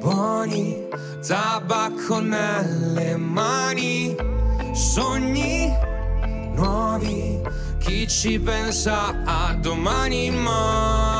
buoni, tabacco nelle mani, sogni nuovi, chi ci pensa a domani ma?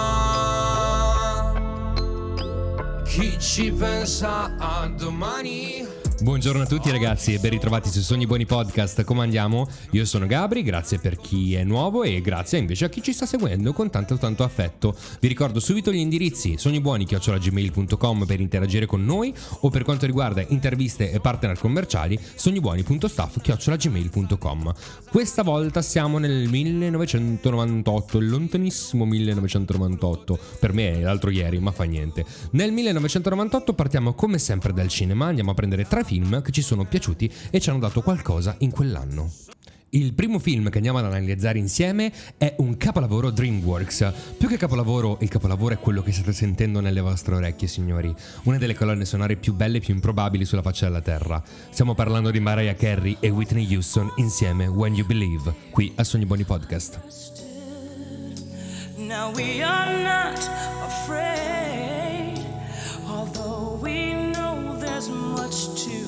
Chi ci pensa a domani Buongiorno a tutti ragazzi e ben ritrovati su Sogni Buoni Podcast. Come andiamo? Io sono Gabri, grazie per chi è nuovo e grazie invece a chi ci sta seguendo con tanto tanto affetto. Vi ricordo subito gli indirizzi sognibuoni.gmail.com per interagire con noi o per quanto riguarda interviste e partner commerciali sognibuoni.staff.gmail.com Questa volta siamo nel 1998, il lontanissimo 1998. Per me è l'altro ieri, ma fa niente. Nel 1998 partiamo come sempre dal cinema, andiamo a prendere tre film che ci sono piaciuti e ci hanno dato qualcosa in quell'anno. Il primo film che andiamo ad analizzare insieme è un capolavoro DreamWorks. Più che capolavoro, il capolavoro è quello che state sentendo nelle vostre orecchie, signori. Una delle colonne sonore più belle e più improbabili sulla faccia della Terra. Stiamo parlando di Mariah Carey e Whitney Houston insieme When You Believe, qui a Sogni Buoni Podcast. Now we are not afraid, although we know there's much to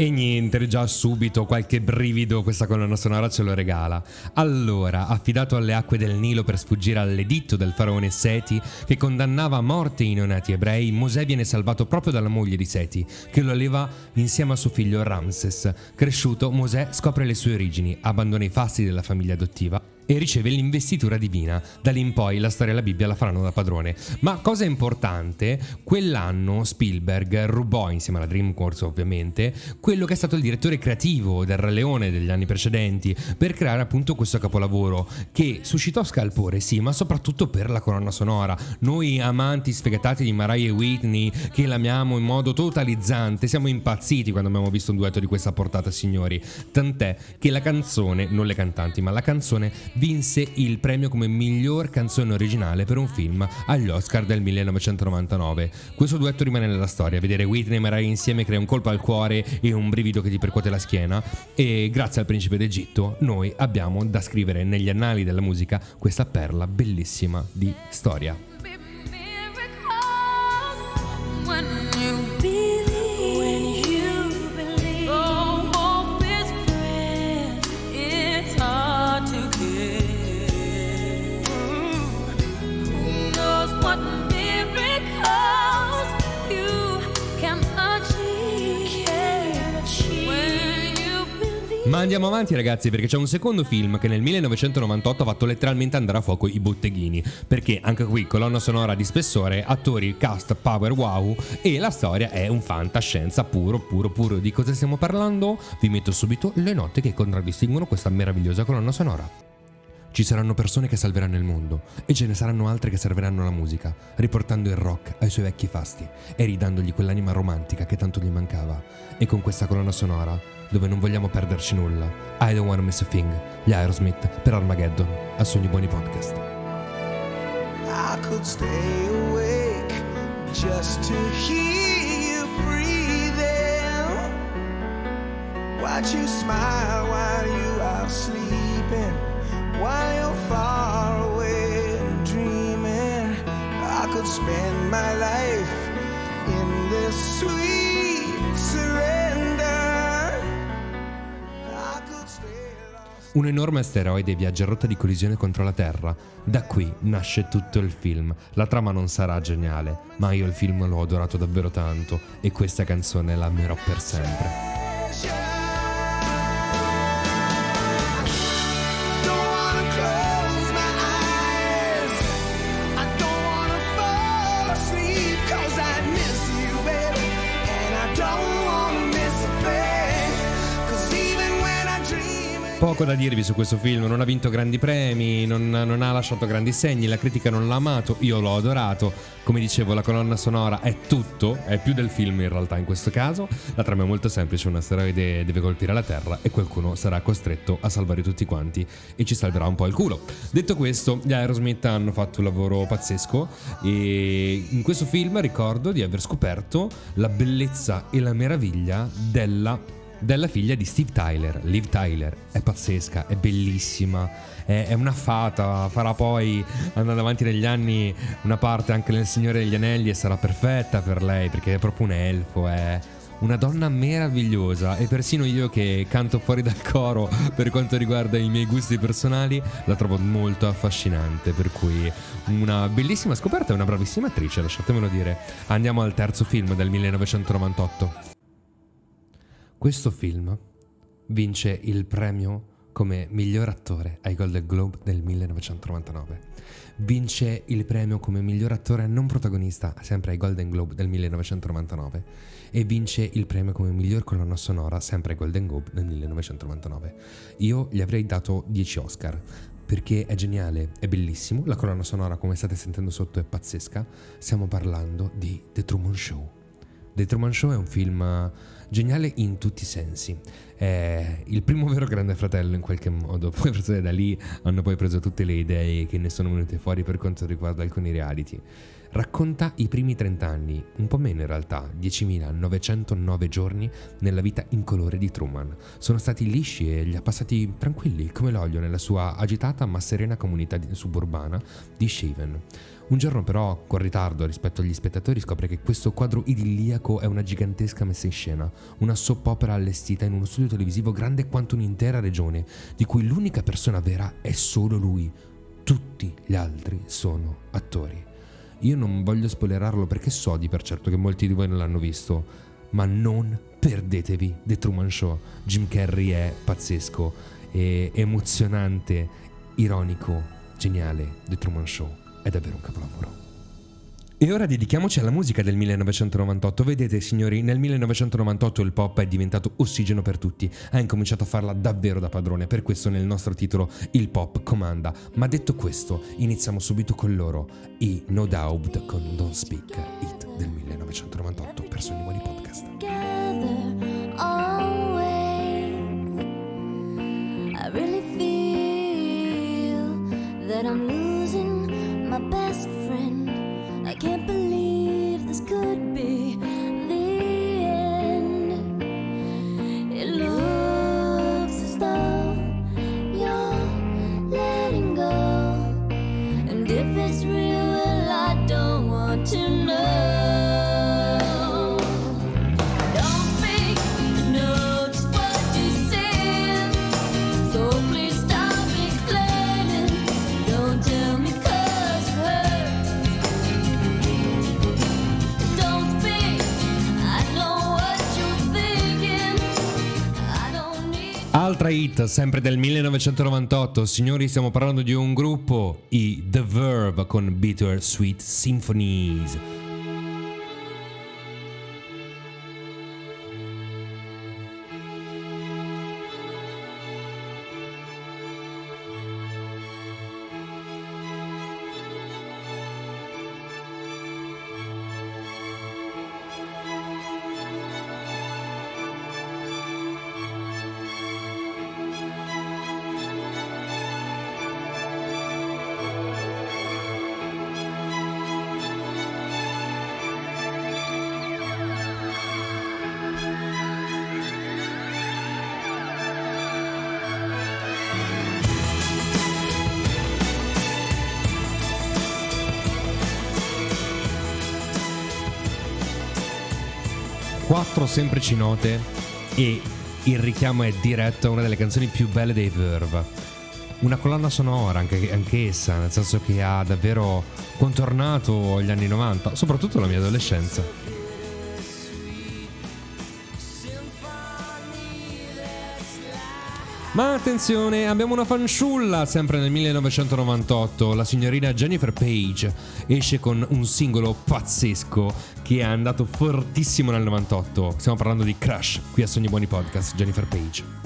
E niente, già subito qualche brivido questa colonna sonora ce lo regala. Allora, affidato alle acque del Nilo per sfuggire all'editto del faraone Seti, che condannava a morte i neonati ebrei, Mosè viene salvato proprio dalla moglie di Seti, che lo alleva insieme a suo figlio Ramses. Cresciuto, Mosè scopre le sue origini, abbandona i fasti della famiglia adottiva e riceve l'investitura divina. Da lì in poi la storia e la Bibbia la faranno da padrone. Ma cosa importante, quell'anno Spielberg rubò insieme alla DreamWorks ovviamente quello che è stato il direttore creativo del Re Leone degli anni precedenti per creare appunto questo capolavoro che suscitò scalpore sì, ma soprattutto per la colonna sonora. Noi amanti sfegatati di Mariah e Whitney che l'amiamo in modo totalizzante, siamo impazziti quando abbiamo visto un duetto di questa portata, signori. Tant'è che la canzone, non le cantanti, ma la canzone vinse il premio come miglior canzone originale per un film agli Oscar del 1999. Questo duetto rimane nella storia, vedere Whitney e Mariah insieme crea un colpo al cuore e un brivido che ti percuote la schiena e grazie al principe d'Egitto noi abbiamo da scrivere negli annali della musica questa perla bellissima di storia. Ma andiamo avanti ragazzi perché c'è un secondo film che nel 1998 ha fatto letteralmente andare a fuoco i botteghini perché anche qui colonna sonora di spessore, attori, cast, power wow e la storia è un fantascienza puro puro puro. Di cosa stiamo parlando? Vi metto subito le note che contraddistinguono questa meravigliosa colonna sonora. Ci saranno persone che salveranno il mondo e ce ne saranno altre che serveranno la musica, riportando il rock ai suoi vecchi fasti e ridandogli quell'anima romantica che tanto gli mancava. E con questa colonna sonora, dove non vogliamo perderci nulla, I Don't Wanna Miss a Thing, gli Aerosmith per Armageddon, a Sogni Buoni Podcast. I could stay awake just to hear you breathing. Watch you smile while you are sleeping, while you're far Un enorme asteroide viaggia a rotta di collisione contro la Terra. Da qui nasce tutto il film. La trama non sarà geniale, ma io il film l'ho adorato davvero tanto e questa canzone la amerò per sempre. Poco da dirvi su questo film, non ha vinto grandi premi, non, non ha lasciato grandi segni, la critica non l'ha amato, io l'ho adorato. Come dicevo, la colonna sonora è tutto, è più del film in realtà in questo caso. La trama è molto semplice, un asteroide deve colpire la Terra e qualcuno sarà costretto a salvare tutti quanti e ci salverà un po' il culo. Detto questo, gli Aerosmith hanno fatto un lavoro pazzesco e in questo film ricordo di aver scoperto la bellezza e la meraviglia della della figlia di Steve Tyler, Liv Tyler. È pazzesca, è bellissima, è, è una fata, farà poi, andando avanti negli anni, una parte anche nel Signore degli Anelli e sarà perfetta per lei perché è proprio un elfo, è una donna meravigliosa. E persino io che canto fuori dal coro per quanto riguarda i miei gusti personali la trovo molto affascinante per cui una bellissima scoperta e una bravissima attrice lasciatemelo dire. Andiamo al terzo film del 1998 questo film vince il premio come miglior attore ai Golden Globe del 1999. Vince il premio come miglior attore non protagonista sempre ai Golden Globe del 1999 e vince il premio come miglior colonna sonora sempre ai Golden Globe del 1999. Io gli avrei dato 10 Oscar perché è geniale, è bellissimo, la colonna sonora come state sentendo sotto è pazzesca. Stiamo parlando di The Truman Show. The Truman Show è un film geniale in tutti i sensi. È il primo vero grande fratello in qualche modo. Poi forse da lì hanno poi preso tutte le idee che ne sono venute fuori per quanto riguarda alcuni reality. Racconta i primi 30 anni, un po' meno in realtà, 10.909 giorni nella vita incolore di Truman. Sono stati lisci e li ha passati tranquilli come l'olio nella sua agitata ma serena comunità suburbana di Shaven. Un giorno però, con ritardo rispetto agli spettatori, scopre che questo quadro idilliaco è una gigantesca messa in scena, una soap opera allestita in uno studio televisivo grande quanto un'intera regione, di cui l'unica persona vera è solo lui. Tutti gli altri sono attori. Io non voglio spoilerarlo perché so di per certo che molti di voi non l'hanno visto, ma non perdetevi The Truman Show. Jim Carrey è pazzesco, è emozionante, ironico, geniale. The Truman Show è davvero un capolavoro. E ora dedichiamoci alla musica del 1998. Vedete, signori, nel 1998 il pop è diventato ossigeno per tutti. Ha incominciato a farla davvero da padrone, per questo nel nostro titolo il pop comanda. Ma detto questo, iniziamo subito con loro. I No Doubt con Don't Speak It del 1998 per Sogni Buoni Podcast. always. I really feel that I'm losing hit, sempre del 1998. Signori, stiamo parlando di un gruppo, i The Verb con Bitter Sweet Symphonies. Quattro semplici note e il richiamo è diretto a una delle canzoni più belle dei Verve. Una colonna sonora anche, anch'essa, nel senso che ha davvero contornato gli anni 90, soprattutto la mia adolescenza. Ma attenzione, abbiamo una fanciulla sempre nel 1998, la signorina Jennifer Page esce con un singolo pazzesco che è andato fortissimo nel 98. Stiamo parlando di Crush, qui a Sogni Buoni Podcast, Jennifer Page.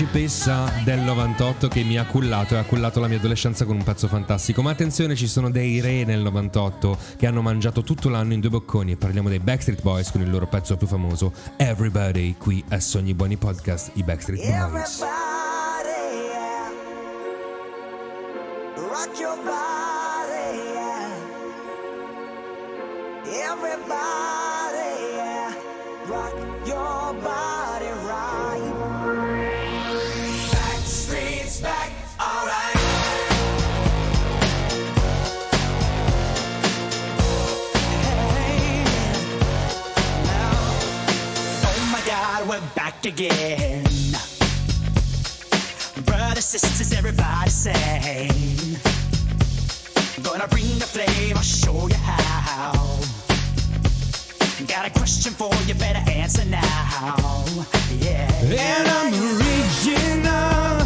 Principessa del 98 che mi ha cullato e ha cullato la mia adolescenza con un pezzo fantastico. Ma attenzione, ci sono dei re nel 98 che hanno mangiato tutto l'anno in due bocconi parliamo dei Backstreet Boys con il loro pezzo più famoso, Everybody, qui a Sogni Buoni Podcast, i Backstreet Boys. Everybody, your body, yeah. Everybody, again. Brothers, sisters, everybody sing. Gonna bring the flame, I'll show you how. Got a question for you, better answer now. Yeah. And I'm original.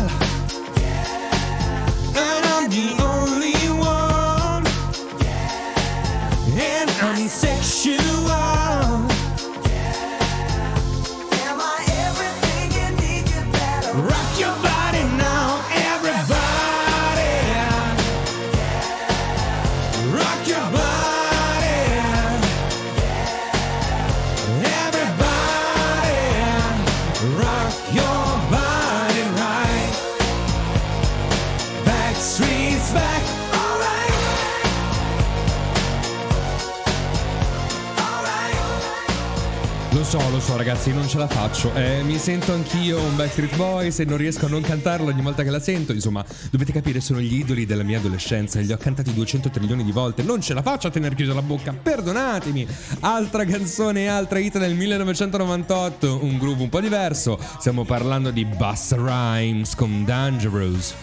Yeah. And I'm the only one. Yeah. And I'm ragazzi, non ce la faccio. Eh, mi sento anch'io un Backstreet Boys e non riesco a non cantarlo ogni volta che la sento. Insomma, dovete capire, sono gli idoli della mia adolescenza li ho cantati 200 trilioni di volte. Non ce la faccio a tenere chiusa la bocca, perdonatemi. Altra canzone, altra hit del 1998, un groove un po' diverso. Stiamo parlando di Busta Rhymes con Dangerous.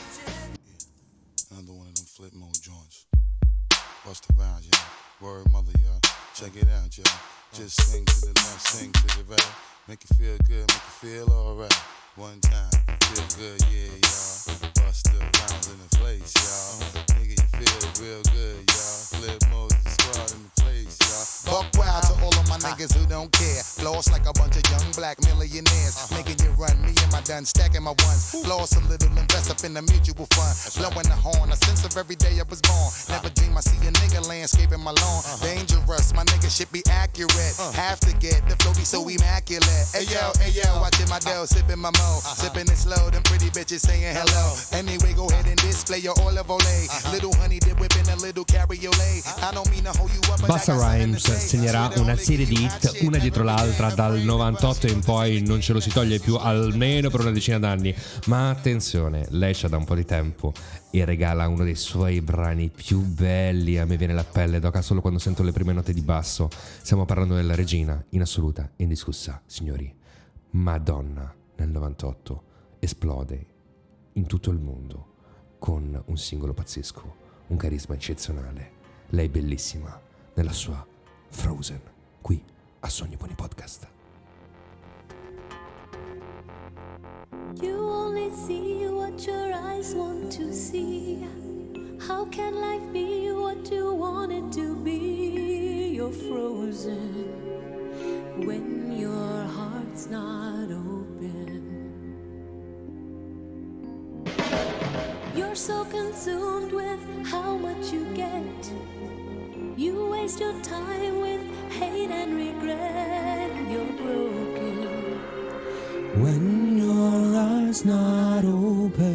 Yeah. Word mother, y'all. Check it out, y'all. Just sing to the left, sing to the right. Make you feel good, make you feel alright. One time, feel good, yeah, y'all. Bust the rhymes in the place, y'all. Nigga, you feel real good, y'all. Flip mode, squad in the place. Buck wild to all of my niggas who don't care. Floss like a bunch of young black millionaires. Making you run, me and my done stacking my ones. Floss a little, invest up in the mutual fund. Blowing the horn, a sense of every day I was born. Never dream I see a nigga landscaping my lawn. Dangerous, my nigga should be accurate. Have to get the flow be so immaculate. Hey yo, hey yo, watching my dough, sipping my mo. Sipping it slow, them pretty bitches saying hello. Anyway, go ahead and display your olive olay. Little honey dip whipping a little cabriolet. I don't mean to hold you up, but I Busta got say. segnerà una serie di hit una dietro l'altra dal 98 in poi non ce lo si toglie più almeno per una decina d'anni. Ma attenzione lei c'ha da un po' di tempo e regala uno dei suoi brani più belli. A me viene la pelle d'oca solo quando sento le prime note di basso. Stiamo parlando della regina in assoluta indiscussa signori Madonna nel 98 esplode in tutto il mondo con un singolo pazzesco un carisma eccezionale. Lei bellissima nella sua Frozen, qui a Sogni Buoni Podcast. You only see what your eyes want to see. How can life be what you you're frozen when your heart's not open. You're so consumed with how much you get. You waste your time with hate and regret. You're broken. When your eyes not open.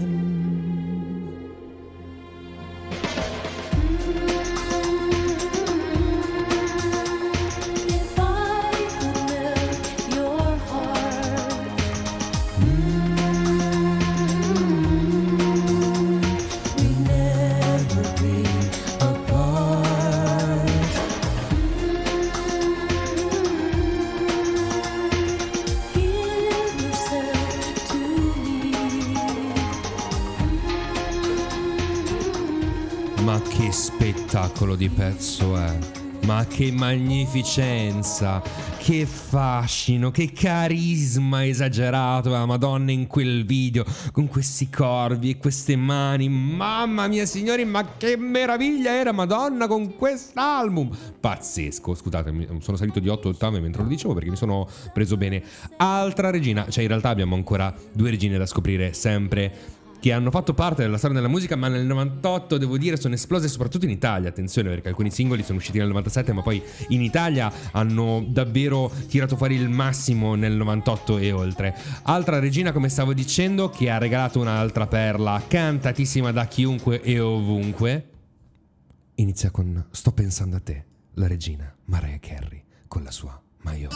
Spettacolo di pezzo è! Ma che magnificenza, che fascino, che carisma esagerato la Madonna in quel video, con questi corvi e queste mani. Mamma mia signori, ma che meraviglia era Madonna con quest'album! Pazzesco, scusatemi, sono salito di 8 ottave mentre lo dicevo perché mi sono preso bene. Altra regina, cioè in realtà abbiamo ancora due regine da scoprire sempre che hanno fatto parte della storia della musica, ma nel 98 devo dire sono esplose soprattutto in Italia. Attenzione perché alcuni singoli sono usciti nel 97, ma poi in Italia hanno davvero tirato fuori il massimo nel 98 e oltre. Altra regina, come stavo dicendo, che ha regalato un'altra perla cantatissima da chiunque e ovunque. Inizia con Sto pensando a te, la regina Mariah Carey con la sua My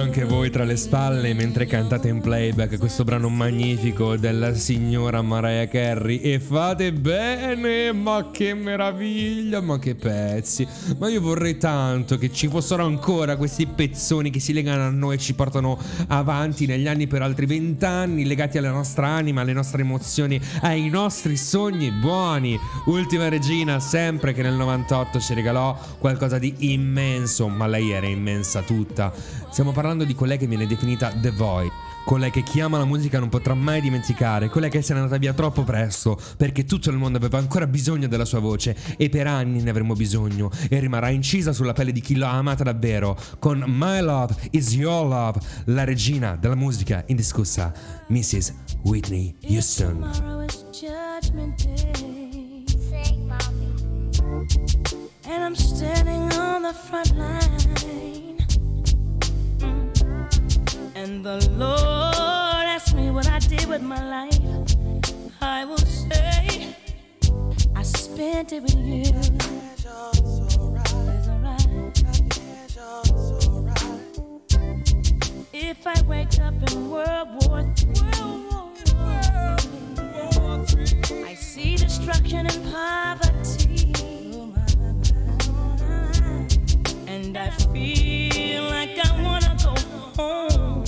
anche voi tra le spalle mentre cantate in playback questo brano magnifico della signora Mariah Carey e fate bene, ma che meraviglia, ma che pezzi. Ma io vorrei tanto che ci fossero ancora questi pezzoni che si legano a noi e ci portano avanti negli anni per altri vent'anni, legati alla nostra anima, alle nostre emozioni, ai nostri sogni buoni. Ultima regina, sempre che nel 98 ci regalò qualcosa di immenso, ma lei era immensa tutta. Stiamo parlando di colei che viene definita The Void. Colei che chi ama la musica non potrà mai dimenticare, colei che se n'è andata via troppo presto, perché tutto il mondo aveva ancora bisogno della sua voce e per anni ne avremo bisogno e rimarrà incisa sulla pelle di chi l'ha amata davvero con My Love is Your Love, la regina della musica indiscussa, Mrs. Whitney Houston. And I'm standing on the front line. And the Lord asked me what I did with my life. I will say, I spent it with you. If I wake up in World War III, I see destruction and poverty. And I feel like I wanna go home.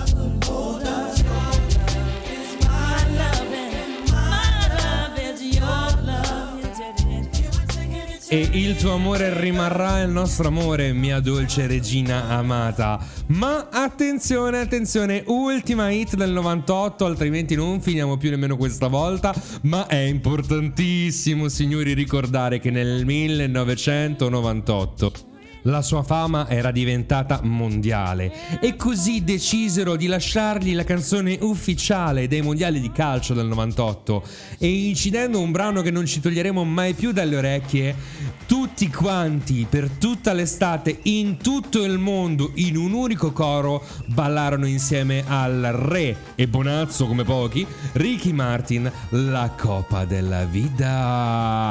E il tuo amore rimarrà il nostro amore, mia dolce regina amata. Ma attenzione, attenzione, ultima hit del 98, altrimenti non finiamo più nemmeno questa volta. Ma è importantissimo, signori, ricordare che nel 1998 la sua fama era diventata mondiale e così decisero di lasciargli la canzone ufficiale dei mondiali di calcio del 98 e incidendo un brano che non ci toglieremo mai più dalle orecchie, tutti quanti per tutta l'estate in tutto il mondo in un unico coro ballarono insieme al re e bonazzo come pochi Ricky Martin la Coppa della Vida.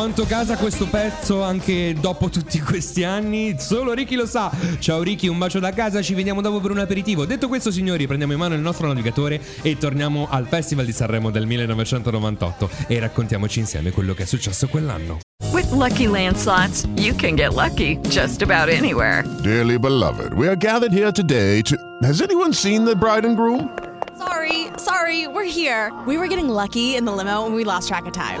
Quanto casa questo pezzo anche dopo tutti questi anni? Solo Ricky lo sa. Ciao Ricky, un bacio da casa, ci vediamo dopo per un aperitivo. Detto questo, signori, prendiamo in mano il nostro navigatore e torniamo al Festival di Sanremo del 1998 e raccontiamoci insieme quello che è successo quell'anno. With Lucky Land slots, you can get lucky just about anywhere. Dearly beloved, we are gathered here today to. Has anyone seen the bride and groom? Sorry, sorry, we're here. We were getting lucky in the limo and we lost track of time.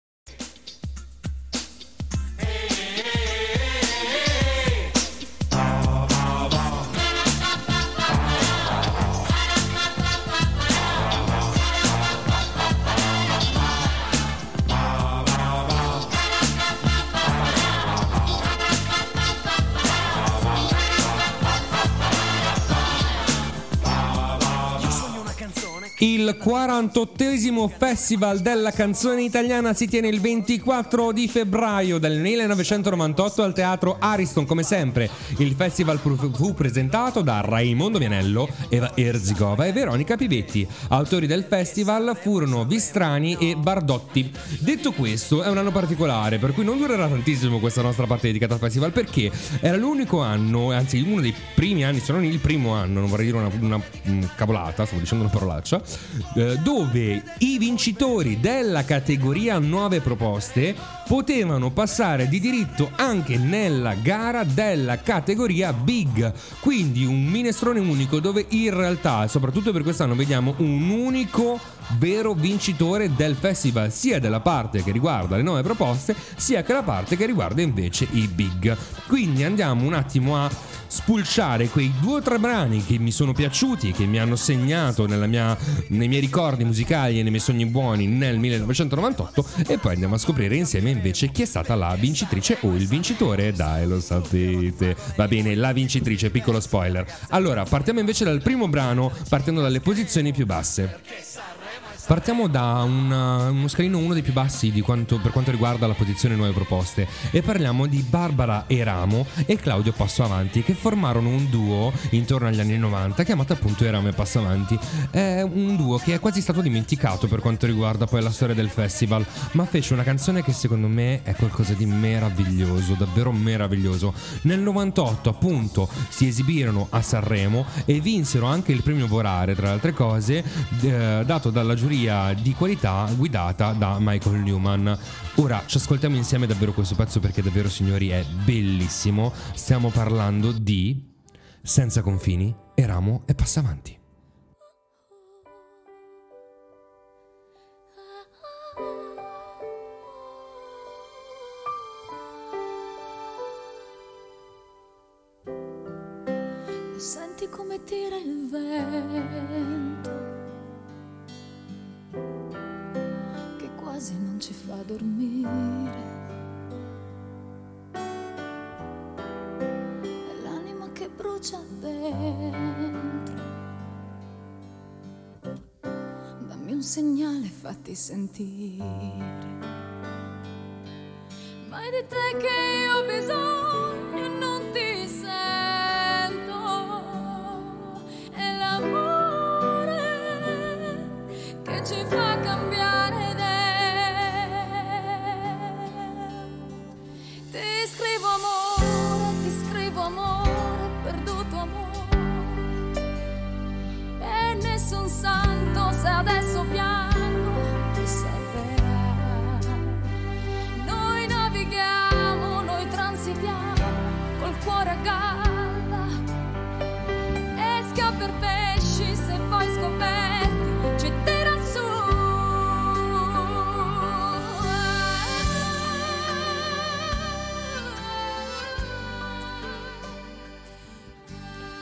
Il 48esimo Festival della canzone italiana si tiene il 24 di febbraio del 1998 al teatro Ariston, come sempre. Il festival fu presentato da Raimondo Vianello, Eva Erzigova e Veronica Pivetti. Autori del festival furono Vistrani e Bardotti. Detto questo, è un anno particolare, per cui non durerà tantissimo questa nostra parte dedicata al festival, perché era l'unico anno, anzi uno dei primi anni, se non il primo anno, non vorrei dire una, una, mm, cavolata, stavo dicendo una parolaccia, eh, dove i vincitori della categoria nuove proposte potevano passare di diritto anche nella gara della categoria big. Quindi un minestrone unico dove in realtà, soprattutto per quest'anno, vediamo un unico vero vincitore del festival, sia della parte che riguarda le nuove proposte, sia che la parte che riguarda invece i big. Quindi andiamo un attimo a spulciare quei due o tre brani che mi sono piaciuti che mi hanno segnato mia- nei miei ricordi musicali e nei miei sogni buoni nel 1998 e poi andiamo a scoprire insieme invece chi è stata la vincitrice o il vincitore. Dai, lo sapete. Va bene, la vincitrice, piccolo spoiler. Allora, partiamo invece dal primo brano, partendo dalle posizioni più basse. Partiamo da un, uh, uno scalino uno dei più bassi quanto- per quanto riguarda la posizione nuove proposte e parliamo di Barbara Eramo e Claudio Passoavanti che formarono un duo intorno agli anni 90 chiamato appunto Eramo e Passoavanti. È un duo che è quasi stato dimenticato per quanto riguarda poi la storia del festival, ma fece una canzone che secondo me è qualcosa di meraviglioso, davvero meraviglioso. Nel 98 appunto si esibirono a Sanremo e vinsero anche il premio Vorare tra le altre cose eh, dato dalla giuria di qualità guidata da Michael Newman. Ora ci ascoltiamo insieme davvero questo pezzo perché davvero signori è bellissimo. Stiamo parlando di Senza confini, Eramo e Passavanti. Fatti sentire. Ma è di te che io ho bisogno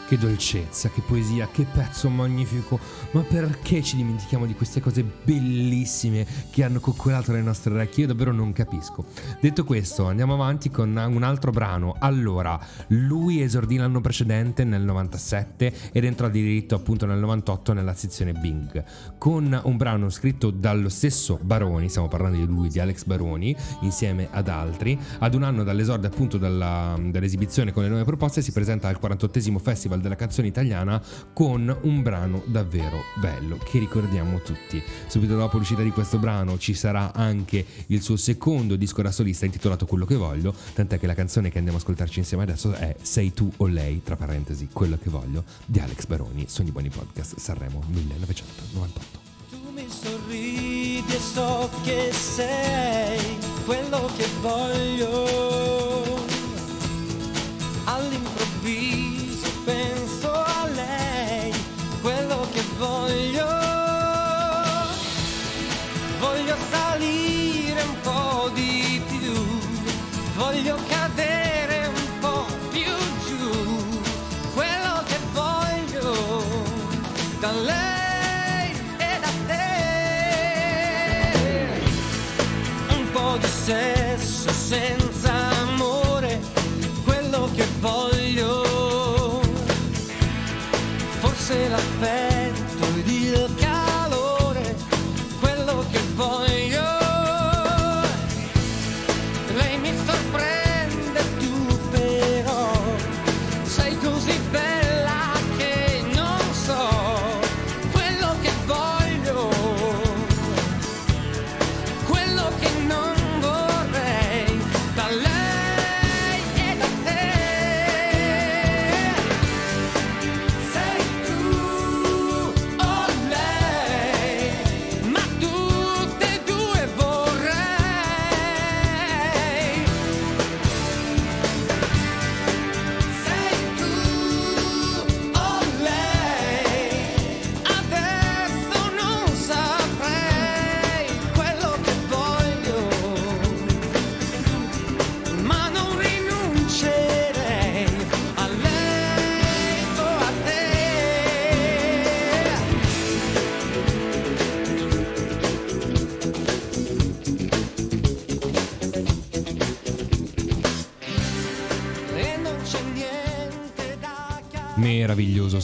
Che dolcezza, che poesia, che pezzo magnifico. Ma perché ci dimentichiamo di queste cose bellissime che hanno coccolato le nostre orecchie? Io davvero non capisco. Detto questo, andiamo avanti con un altro brano. Allora, lui esordì l'anno precedente nel 97 ed entrò di diritto appunto nel 98 nella sezione Bing con un brano scritto dallo stesso Baroni, stiamo parlando di lui, di Alex Baroni, insieme ad altri. Ad un anno dall'esordio appunto dalla- dall'esibizione con le nuove proposte si presenta al 48esimo Festival della canzone italiana con un brano davvero bello che ricordiamo tutti. Subito dopo l'uscita di questo brano ci sarà anche il suo secondo disco da solista intitolato Quello che voglio, tant'è che la canzone che andiamo a ascoltarci insieme adesso è Sei tu o lei, tra parentesi, quello che voglio, di Alex Baroni, Sogni Buoni Podcast, Sanremo 1998. Tu mi sorridi e so che sei quello che voglio. Po' di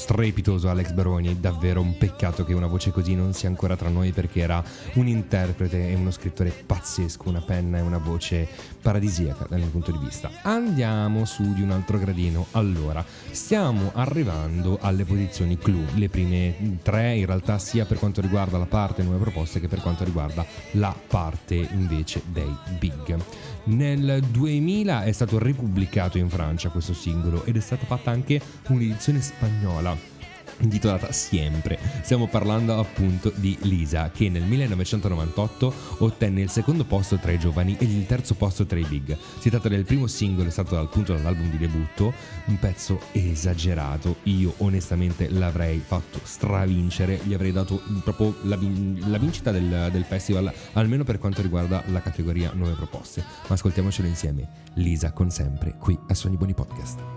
strepitoso Alex Baroni. Davvero un peccato che una voce così non sia ancora tra noi perché era un interprete e uno scrittore pazzesco, una penna e una voce paradisiaca dal mio punto di vista. Andiamo su di un altro gradino. Allora, stiamo arrivando alle posizioni clou, le prime tre in realtà sia per quanto riguarda la parte nuove proposte che per quanto riguarda la parte invece dei big. Nel 2000 è stato ripubblicato in Francia questo singolo ed è stata fatta anche un'edizione spagnola intitolata Siempre. Stiamo parlando appunto di Lisa che nel 1998 ottenne il secondo posto tra i giovani e il terzo posto tra i big. Si tratta del primo singolo estratto appunto dall'album di debutto, un pezzo esagerato. Io onestamente l'avrei fatto stravincere, gli avrei dato proprio la, la vincita del, del festival, almeno per quanto riguarda la categoria nuove proposte. Ma ascoltiamocelo insieme. Lisa con sempre qui a Sogni Buoni Podcast.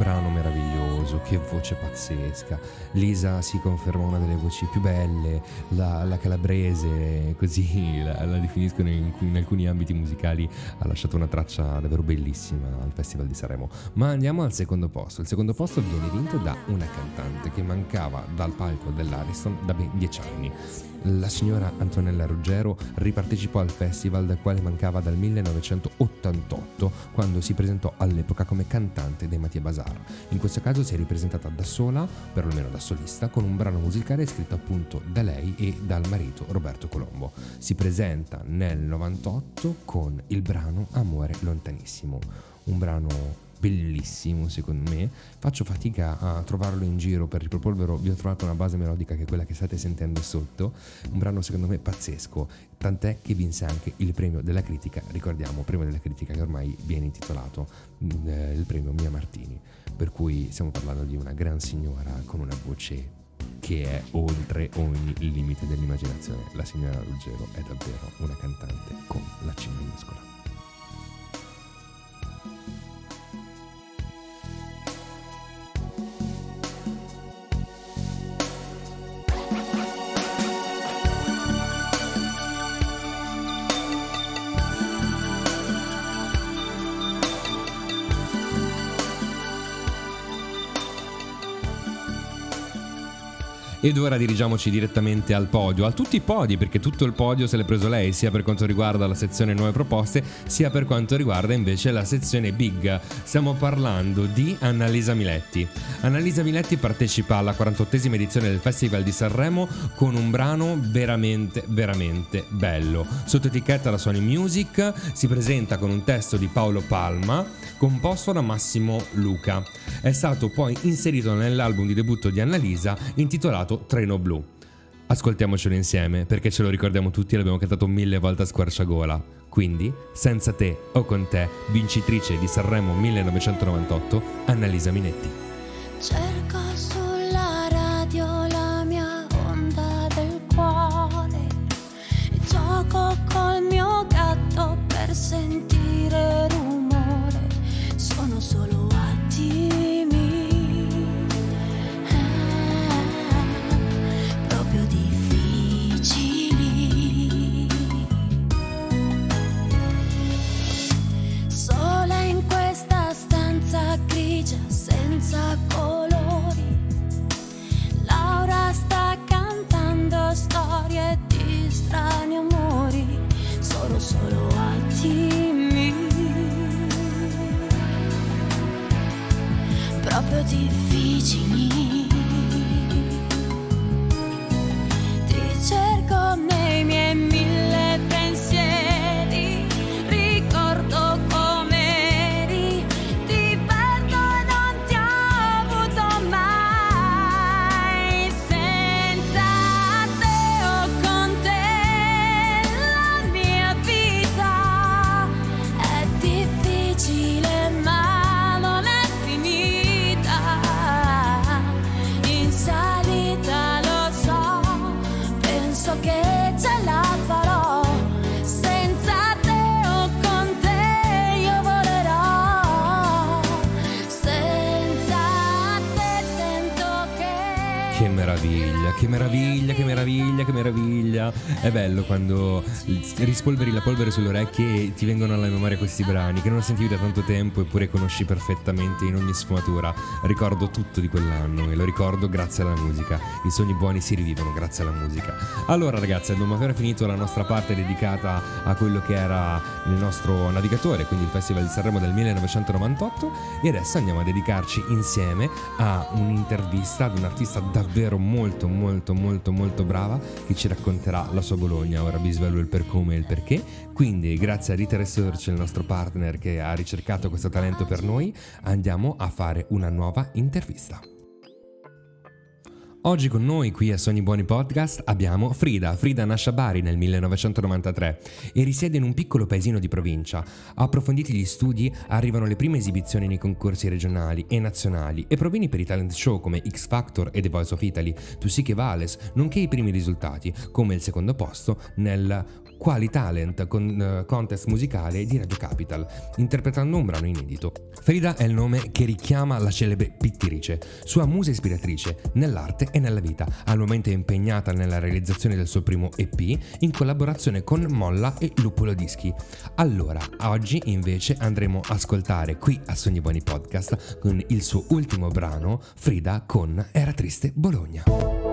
Brano meraviglioso, che voce pazzesca. Lisa si conferma una delle voci più belle, la, la calabrese, così la, la definiscono in, in alcuni ambiti musicali, ha lasciato una traccia davvero bellissima al Festival di Sanremo. Ma andiamo al secondo posto. Il secondo posto viene vinto da una cantante che mancava dal palco dell'Ariston da ben dieci anni. La signora Antonella Ruggero ripartecipò al festival dal quale mancava dal 1988, quando si presentò all'epoca come cantante dei Mattia Bazar. In questo caso si è ripresentata da sola, perlomeno da solista, con un brano musicale scritto appunto da lei e dal marito Roberto Colombo. Si presenta nel 98 con il brano Amore lontanissimo, un brano bellissimo secondo me. Faccio fatica a trovarlo in giro per riproporvelo vi ho trovato una base melodica che è quella che state sentendo sotto. Un brano secondo me pazzesco. Tant'è che vinse anche il premio della critica ricordiamo premio della critica che ormai viene intitolato mm, eh, il premio Mia Martini. Per cui stiamo parlando di una gran signora con una voce che è oltre ogni limite dell'immaginazione. La signora Ruggero è davvero una cantante con la C minuscola Ed ora dirigiamoci direttamente al podio, a tutti i podi, perché tutto il podio se l'è preso lei, sia per quanto riguarda la sezione nuove proposte, sia per quanto riguarda invece la sezione big. Stiamo parlando di Annalisa Miletti. Annalisa Miletti partecipa alla 48esima edizione del Festival di Sanremo con un brano veramente, veramente bello. Sotto etichetta la Sony Music si presenta con un testo di Paolo Palma, composto da Massimo Luca. È stato poi inserito nell'album di debutto di Annalisa intitolato Treno Blu. Ascoltiamocelo insieme perché ce lo ricordiamo tutti e l'abbiamo cantato mille volte a squarciagola. Quindi, senza te o con te, vincitrice di Sanremo 1998, Annalisa Minetti. Cerco Bello quando rispolveri la polvere sulle orecchie e ti vengono alla memoria questi brani che non sentivi da tanto tempo eppure conosci perfettamente in ogni sfumatura. Ricordo tutto di quell'anno e lo ricordo grazie alla musica. I sogni buoni si rivivono grazie alla musica. Allora ragazzi, abbiamo appena finito la nostra parte dedicata a quello che era il nostro navigatore, quindi il Festival di Sanremo del 1998 e adesso andiamo a dedicarci insieme a un'intervista ad un'artista davvero molto molto molto molto brava che ci racconterà la sua Bologna. Ora vi svelo il per come e il perché. Quindi grazie a Rita Research, il nostro partner che ha ricercato questo talento per noi, andiamo a fare una nuova intervista. Oggi con noi qui a Sogni Buoni Podcast abbiamo Frida. Frida nasce a Bari nel 1993 e risiede in un piccolo paesino di provincia. Approfonditi gli studi, arrivano le prime esibizioni nei concorsi regionali e nazionali e provini per i talent show come X Factor e The Voice of Italy, Tu sì che vales, nonché i primi risultati, come il secondo posto nel Quali Talent con, eh, contest musicale di Radio Capital, interpretando un brano inedito. Frida è il nome che richiama la celebre pittrice, sua musa ispiratrice nell'arte e nella vita. Al momento è impegnata nella realizzazione del suo primo EP in collaborazione con Molla e Luppolo Dischi. Allora, oggi invece andremo a ascoltare qui a Sogni Buoni Podcast con il suo ultimo brano, Frida con Era triste Bologna.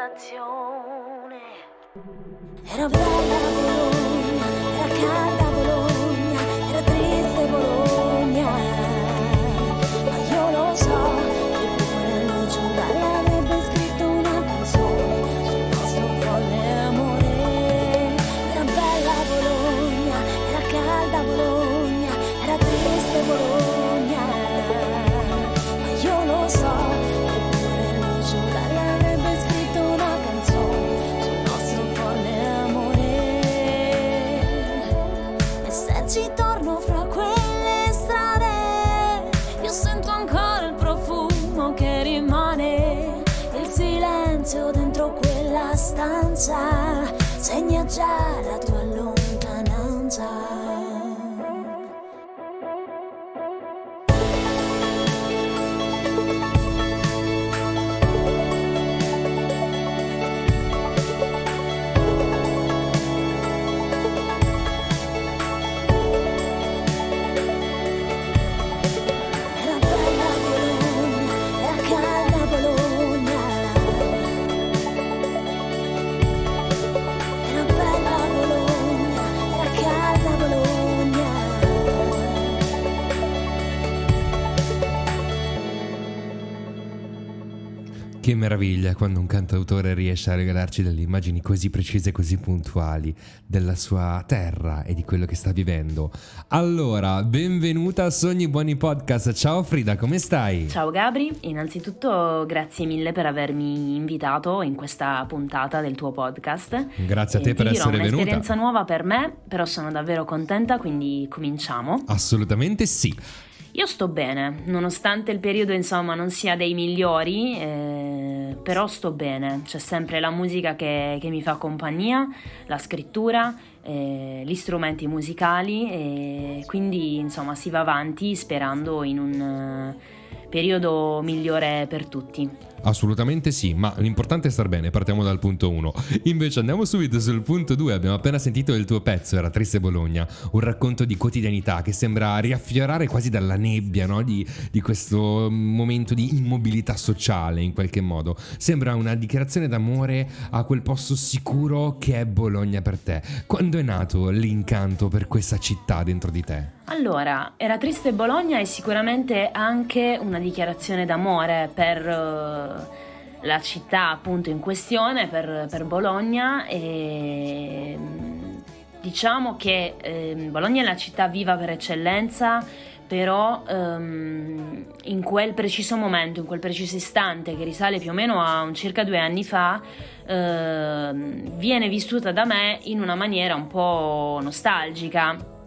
Stazione. Era bella Bologna, era calda meraviglia quando un cantautore riesce a regalarci delle immagini così precise, così puntuali della sua terra e di quello che sta vivendo. Allora, benvenuta a Sogni Buoni Podcast. Ciao Frida, come stai? Ciao Gabri, innanzitutto grazie mille per avermi invitato in questa puntata del tuo podcast. Grazie a te E per essere venuta. un'esperienza nuova per me, però sono davvero contenta, quindi cominciamo. Assolutamente sì. Io sto bene, nonostante il periodo insomma non sia dei migliori, eh, però sto bene. C'è sempre la musica che, che mi fa compagnia, la scrittura, eh, gli strumenti musicali e quindi insomma si va avanti sperando in un eh, periodo migliore per tutti. Assolutamente sì, ma l'importante è star bene, partiamo dal punto 1. Invece andiamo subito sul punto 2, abbiamo appena sentito il tuo pezzo, era Triste Bologna, un racconto di quotidianità che sembra riaffiorare quasi dalla nebbia, no? di, di questo momento di immobilità sociale in qualche modo. Sembra una dichiarazione d'amore a quel posto sicuro che è Bologna per te. Quando è nato l'incanto per questa città dentro di te? Allora, Era triste Bologna è sicuramente anche una dichiarazione d'amore per eh, la città appunto in questione, per, per Bologna e diciamo che ehm, Bologna è la città viva per eccellenza, però ehm, in quel preciso momento, in quel preciso istante che risale più o meno a un circa due anni fa, ehm, viene vissuta da me in una maniera un po' nostalgica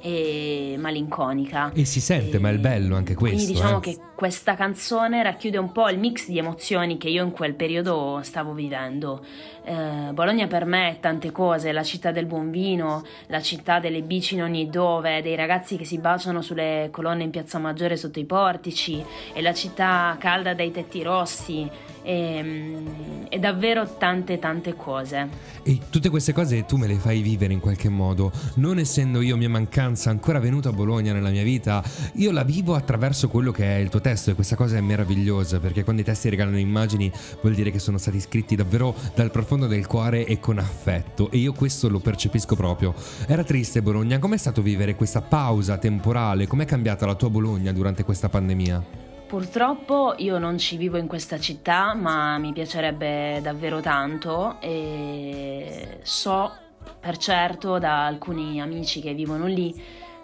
e malinconica. E si sente, ma è bello anche questo. Quindi diciamo eh. che questa canzone racchiude un po' il mix di emozioni che io in quel periodo stavo vivendo. Eh, Bologna per me è tante cose, la città del buon vino, la città delle bici in ogni dove, dei ragazzi che si baciano sulle colonne in piazza Maggiore sotto i portici, è la città calda dai tetti rossi, e, mm, è davvero tante tante cose. E tutte queste cose tu me le fai vivere in qualche modo. Non essendo io mia mancanza ancora venuta a Bologna nella mia vita, io la vivo attraverso quello che è il tuo testo e questa cosa è meravigliosa perché quando i testi regalano immagini vuol dire che sono stati scritti davvero dal profondo del cuore e con affetto e io questo lo percepisco proprio. Era triste Bologna, com'è stato vivere questa pausa temporale? Com'è cambiata la tua Bologna durante questa pandemia? Purtroppo io non ci vivo in questa città, ma mi piacerebbe davvero tanto e so per certo da alcuni amici che vivono lì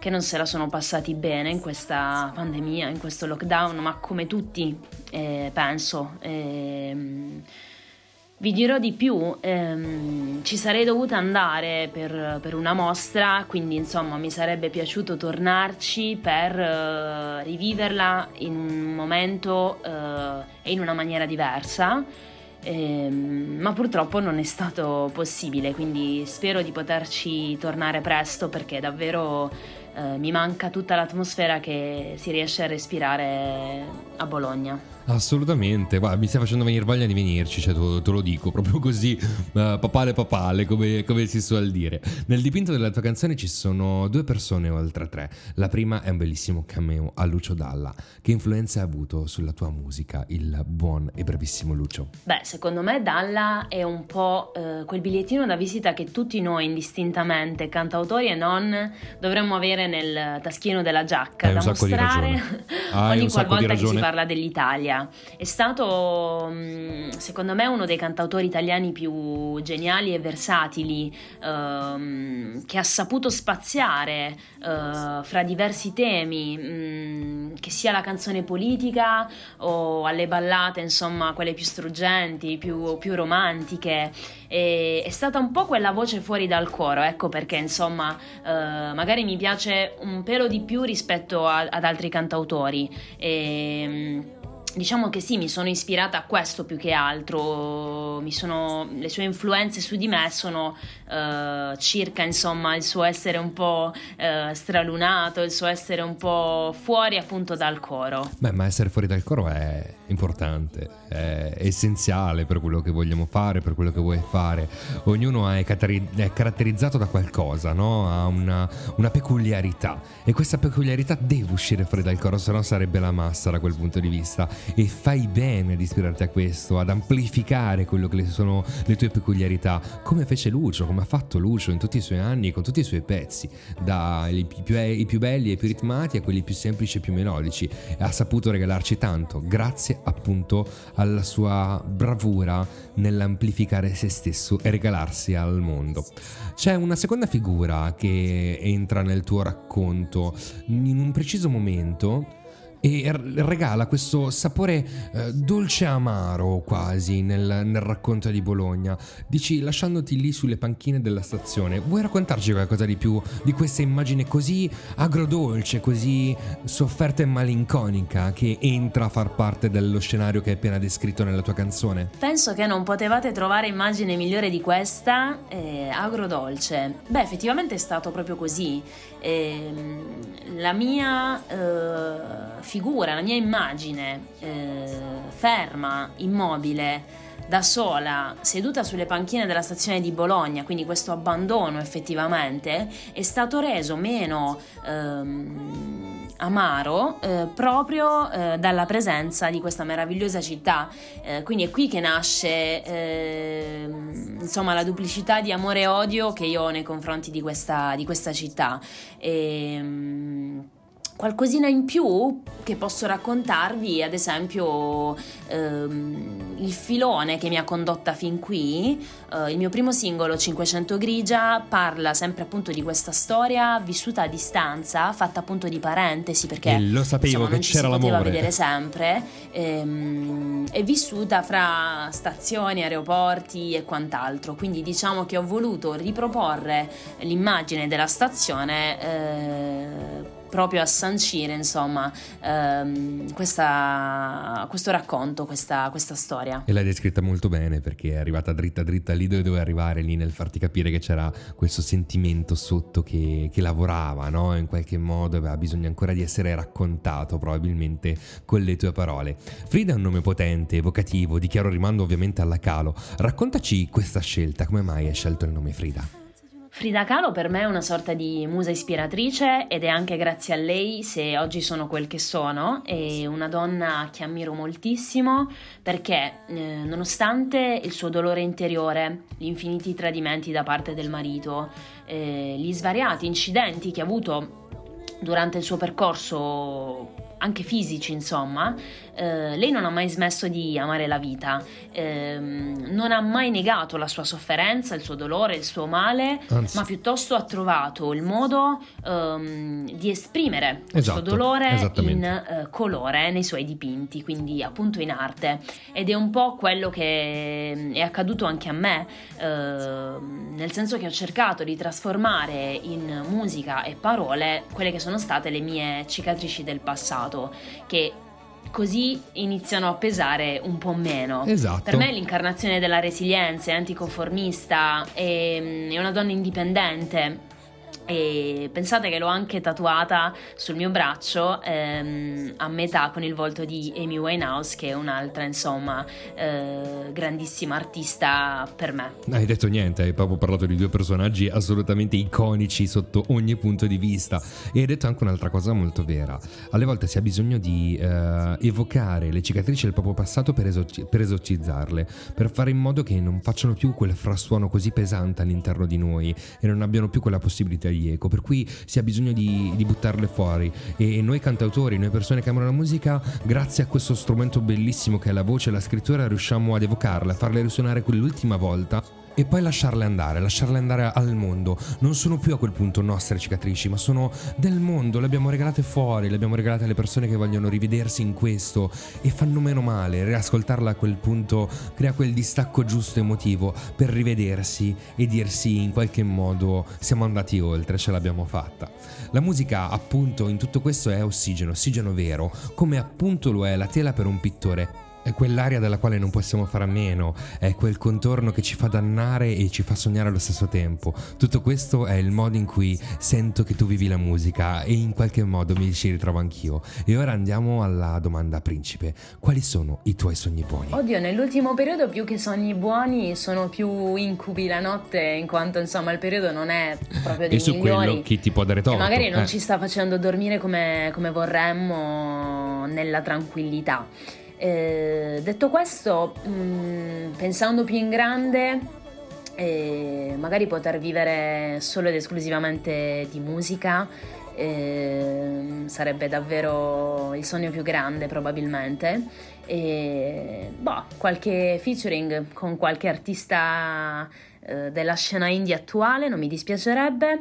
che non se la sono passati bene in questa pandemia, in questo lockdown, ma come tutti eh, penso. Ehm, vi dirò di più, ehm, ci sarei dovuta andare per, per una mostra, quindi insomma mi sarebbe piaciuto tornarci per eh, riviverla in un momento eh, e in una maniera diversa, ehm, ma purtroppo non è stato possibile, quindi spero di poterci tornare presto perché davvero eh, mi manca tutta l'atmosfera che si riesce a respirare a Bologna. Assolutamente, guarda, mi stai facendo venire voglia di venirci, cioè, te, lo dico, proprio così, eh, papale papale, come, come si suol dire. Nel dipinto della tua canzone ci sono due persone oltre a tre. La prima è un bellissimo cameo a Lucio Dalla. Che influenza ha avuto sulla tua musica il buon e bravissimo Lucio? Beh, secondo me Dalla è un po' eh, quel bigliettino da visita che tutti noi indistintamente, cantautori e non, dovremmo avere nel taschino della giacca Hai da un sacco di mostrare ogni qualvolta che si parla dell'Italia. È stato, mh, secondo me, uno dei cantautori italiani più geniali e versatili, ehm, che ha saputo spaziare eh, fra diversi temi, mh, che sia la canzone politica o alle ballate, insomma, quelle più struggenti, più, più romantiche. E- è stata un po' quella voce fuori dal coro, ecco perché, insomma, eh, magari mi piace un pelo di più rispetto a- ad altri cantautori. E, mh, Diciamo che sì, mi sono ispirata a questo più che altro, sono- le sue influenze su di me sono eh, circa insomma il suo essere un po' eh, stralunato, il suo essere un po' fuori appunto dal coro. Beh, ma essere fuori dal coro è importante, è essenziale per quello che vogliamo fare, per quello che vuoi fare. Ognuno è, caratterizzato da qualcosa, no? Ha una, una peculiarità e questa peculiarità deve uscire fuori dal coro, se no sarebbe la massa da quel punto di vista. E fai bene ad ispirarti a questo, ad amplificare quello che sono le tue peculiarità, come fece Lucio, come ha fatto Lucio in tutti i suoi anni con tutti i suoi pezzi, dai più, i più belli e più ritmati a quelli più semplici e più melodici. Ha saputo regalarci tanto, grazie appunto alla sua bravura nell'amplificare se stesso e regalarsi al mondo. C'è una seconda figura che entra nel tuo racconto in un preciso momento e regala questo sapore eh, dolce amaro quasi nel, nel racconto di Bologna. Dici lasciandoti lì sulle panchine della stazione, vuoi raccontarci qualcosa di più di questa immagine così agrodolce, così sofferta e malinconica che entra a far parte dello scenario che hai appena descritto nella tua canzone? Penso che non potevate trovare immagine migliore di questa, eh, agrodolce. Beh, effettivamente è stato proprio così. Ehm, la mia eh, figura, la mia immagine eh, ferma, immobile, da sola, seduta sulle panchine della stazione di Bologna, quindi questo abbandono effettivamente è stato reso meno ehm, amaro eh, proprio eh, dalla presenza di questa meravigliosa città. Eh, quindi è qui che nasce ehm, insomma la duplicità di amore e odio che io ho nei confronti di questa, di questa città. Ehm, Qualcosina in più che posso raccontarvi, ad esempio ehm, il filone che mi ha condotta fin qui, eh, il mio primo singolo 500 Grigia parla sempre appunto di questa storia vissuta a distanza, fatta appunto di parentesi perché E lo sapevo insomma, che non ci c'era si poteva l'amore. vedere sempre, ehm, è vissuta fra stazioni, aeroporti e quant'altro, quindi diciamo che ho voluto riproporre l'immagine della stazione eh, proprio a sancire insomma ehm, questa- questo racconto, questa, questa storia. E l'hai descritta molto bene perché è arrivata dritta dritta lì dove doveva arrivare, lì nel farti capire che c'era questo sentimento sotto che, che lavorava, no? In qualche modo aveva bisogno ancora di essere raccontato probabilmente con le tue parole. Frida è un nome potente, evocativo, di chiaro rimando ovviamente alla Calo. Raccontaci questa scelta, come mai hai scelto il nome Frida? Frida Kahlo per me è una sorta di musa ispiratrice ed è anche grazie a lei se oggi sono quel che sono. È una donna che ammiro moltissimo perché eh, nonostante il suo dolore interiore, gli infiniti tradimenti da parte del marito, eh, gli svariati incidenti che ha avuto durante il suo percorso anche fisici, insomma, eh, lei non ha mai smesso di amare la vita, ehm, non ha mai negato la sua sofferenza, il suo dolore, il suo male, Anzi. ma piuttosto ha trovato il modo ehm, di esprimere questo Esatto, dolore esattamente. in eh, colore nei suoi dipinti, quindi appunto in arte. Ed è un po' quello che mm, è accaduto anche a me, ehm, nel senso che ho cercato di trasformare in musica e parole quelle che sono state le mie cicatrici del passato, che così iniziano a pesare un po' meno. Esatto. Per me è l'incarnazione della resilienza, è anticonformista, è, è una donna indipendente. E pensate che l'ho anche tatuata sul mio braccio ehm, a metà con il volto di Amy Winehouse, che è un'altra, insomma, eh, grandissima artista per me. Hai detto niente, hai proprio parlato di due personaggi assolutamente iconici sotto ogni punto di vista e hai detto anche un'altra cosa molto vera. Alle volte si ha bisogno di eh, evocare le cicatrici del proprio passato per, esorci- per esorcizzarle, per fare in modo che non facciano più quel frastuono così pesante all'interno di noi e non abbiano più quella possibilità di eco. Per cui si ha bisogno di, di buttarle fuori e noi cantautori, noi persone che amano la musica, grazie a questo strumento bellissimo che è la voce e la scrittura, riusciamo ad evocarle, a farle risuonare quell'ultima volta e poi lasciarle andare, lasciarle andare al mondo. Non sono più a quel punto nostre cicatrici, ma sono del mondo, le abbiamo regalate fuori, le abbiamo regalate alle persone che vogliono rivedersi in questo e fanno meno male. Riascoltarla a quel punto crea quel distacco giusto emotivo per rivedersi e dirsi in qualche modo siamo andati oltre, ce l'abbiamo fatta. La musica appunto in tutto questo è ossigeno, ossigeno vero, come appunto lo è la tela per un pittore. È quell'aria dalla quale non possiamo fare a meno, è quel contorno che ci fa dannare e ci fa sognare allo stesso tempo. Tutto questo è il modo in cui sento che tu vivi la musica e in qualche modo mi ci ritrovo anch'io. E ora andiamo alla domanda principe. Quali sono i tuoi sogni buoni? Oddio, nell'ultimo periodo più che sogni buoni sono più incubi la notte, in quanto insomma il periodo non è proprio dei E su migliori. quello chi ti può dare E torto? magari non Eh. ci sta facendo dormire come, come vorremmo nella tranquillità. Eh, detto questo, mh, pensando più in grande, eh, magari poter vivere solo ed esclusivamente di musica eh, sarebbe davvero il sogno più grande probabilmente. E, boh, qualche featuring con qualche artista eh, della scena indie attuale non mi dispiacerebbe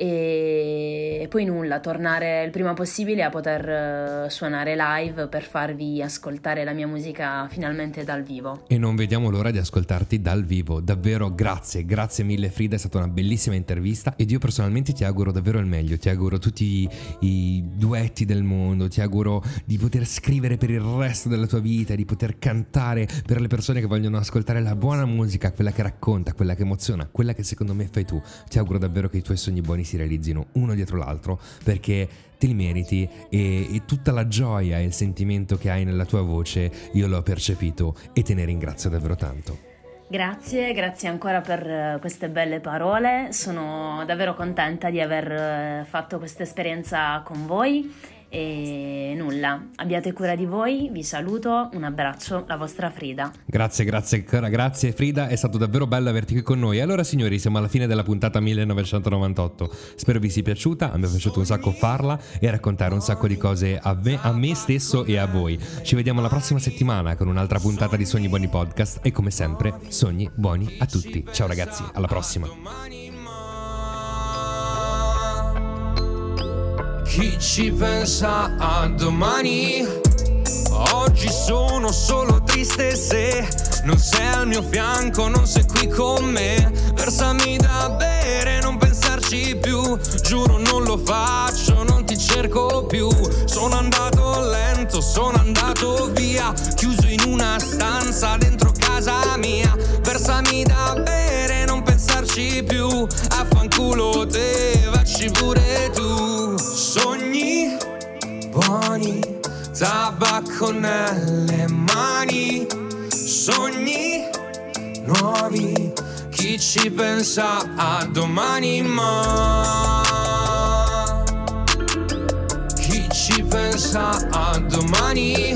e poi nulla, tornare il prima possibile a poter eh, suonare live per farvi ascoltare la mia musica finalmente dal vivo. E non vediamo l'ora di ascoltarti dal vivo. Davvero grazie, grazie mille Frida, è stata una bellissima intervista ed io personalmente ti auguro davvero il meglio, ti auguro tutti i, i duetti del mondo, ti auguro di poter scrivere per il resto della tua vita, di poter cantare per le persone che vogliono ascoltare la buona musica, quella che racconta, quella che emoziona, quella che secondo me fai tu. Ti auguro davvero che i tuoi sogni buoni si realizzino uno dietro l'altro perché te li meriti e, e tutta la gioia e il sentimento che hai nella tua voce io l'ho percepito e te ne ringrazio davvero tanto. Grazie, grazie ancora per eh, queste belle parole, sono davvero contenta di aver eh, fatto questa esperienza con voi e nulla, abbiate cura di voi, vi saluto, un abbraccio, la vostra Frida. Grazie, grazie, cara, grazie Frida, è stato davvero bello averti qui con noi. Allora signori, siamo alla fine della puntata 1998. Spero vi sia piaciuta, a me è piaciuto un sacco farla e raccontare un sacco di cose a me, a me stesso e a voi. Ci vediamo la prossima settimana con un'altra puntata di Sogni Buoni Podcast e come sempre, sogni buoni a tutti. Ciao ragazzi, alla prossima. Chi ci pensa a domani? Oggi sono solo triste se non sei al mio fianco, non sei qui con me. Versami da bere, non pensarci più. Giuro non lo faccio, non ti cerco più. Sono andato tabacco nelle mani, sogni nuovi, chi ci pensa a domani ma chi ci pensa a domani?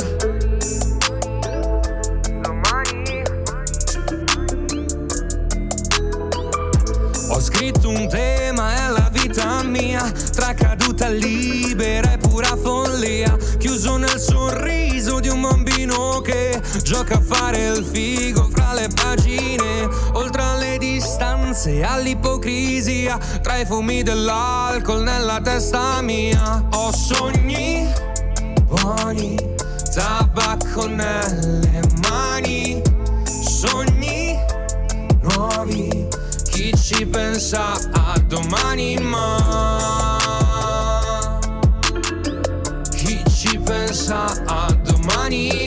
Ho scritto un tema, è la vita mia, tra caduta libera gioca a fare il figo fra le pagine, oltre alle distanze e all'ipocrisia, tra i fumi dell'alcol nella testa mia. Ho sogni buoni, tabacco nelle mani, sogni nuovi. Chi ci pensa a domani ma Chi ci pensa a domani